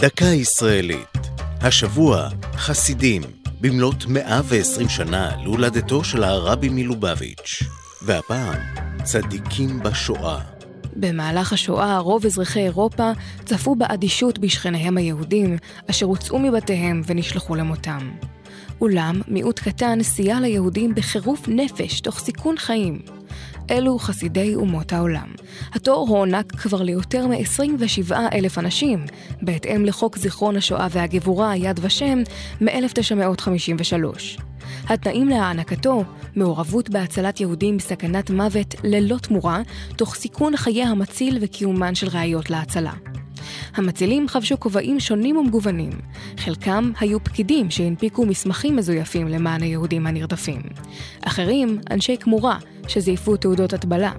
דקה ישראלית. השבוע, חסידים, במלאת 120 שנה להולדתו של הרבי מלובביץ'. והפעם, צדיקים בשואה. במהלך השואה רוב אזרחי אירופה צפו באדישות בשכניהם היהודים, אשר הוצאו מבתיהם ונשלחו למותם. אולם מיעוט קטן סייע ליהודים בחירוף נפש תוך סיכון חיים. אלו חסידי אומות העולם. התור הוענק כבר ליותר מ-27 אלף אנשים, בהתאם לחוק זיכרון השואה והגבורה יד ושם מ-1953. התנאים להענקתו, מעורבות בהצלת יהודים בסכנת מוות ללא תמורה, תוך סיכון חיי המציל וקיומן של ראיות להצלה. המצילים חבשו כובעים שונים ומגוונים. חלקם היו פקידים שהנפיקו מסמכים מזויפים למען היהודים הנרדפים. אחרים, אנשי כמורה, שזייפו תעודות הטבלה.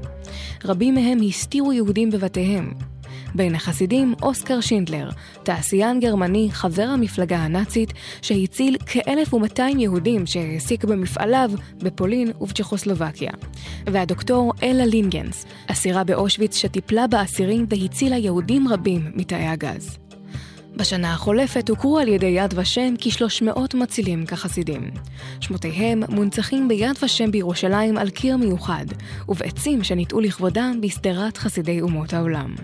רבים מהם הסתירו יהודים בבתיהם. בין החסידים, אוסקר שינדלר, תעשיין גרמני, חבר המפלגה הנאצית, שהציל כ-1,200 יהודים שהעסיק במפעליו בפולין ובצ'כוסלובקיה. והדוקטור אלה לינגנס, אסירה באושוויץ שטיפלה באסירים והצילה יהודים רבים מתאי הגז. בשנה החולפת הוכרו על ידי יד ושם כ-300 מצילים כחסידים. שמותיהם מונצחים ביד ושם בירושלים על קיר מיוחד, ובעצים שניטעו לכבודם בשדרת חסידי אומות העולם.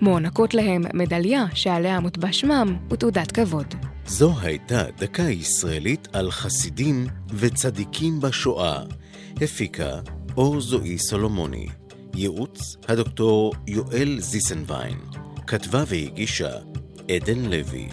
מוענקות להם מדליה שעליה מוטבע שמם ותעודת כבוד. זו הייתה דקה ישראלית על חסידים וצדיקים בשואה. הפיקה אור זועי סולומוני. ייעוץ הדוקטור יואל זיסנביין. כתבה והגישה עדן לוי.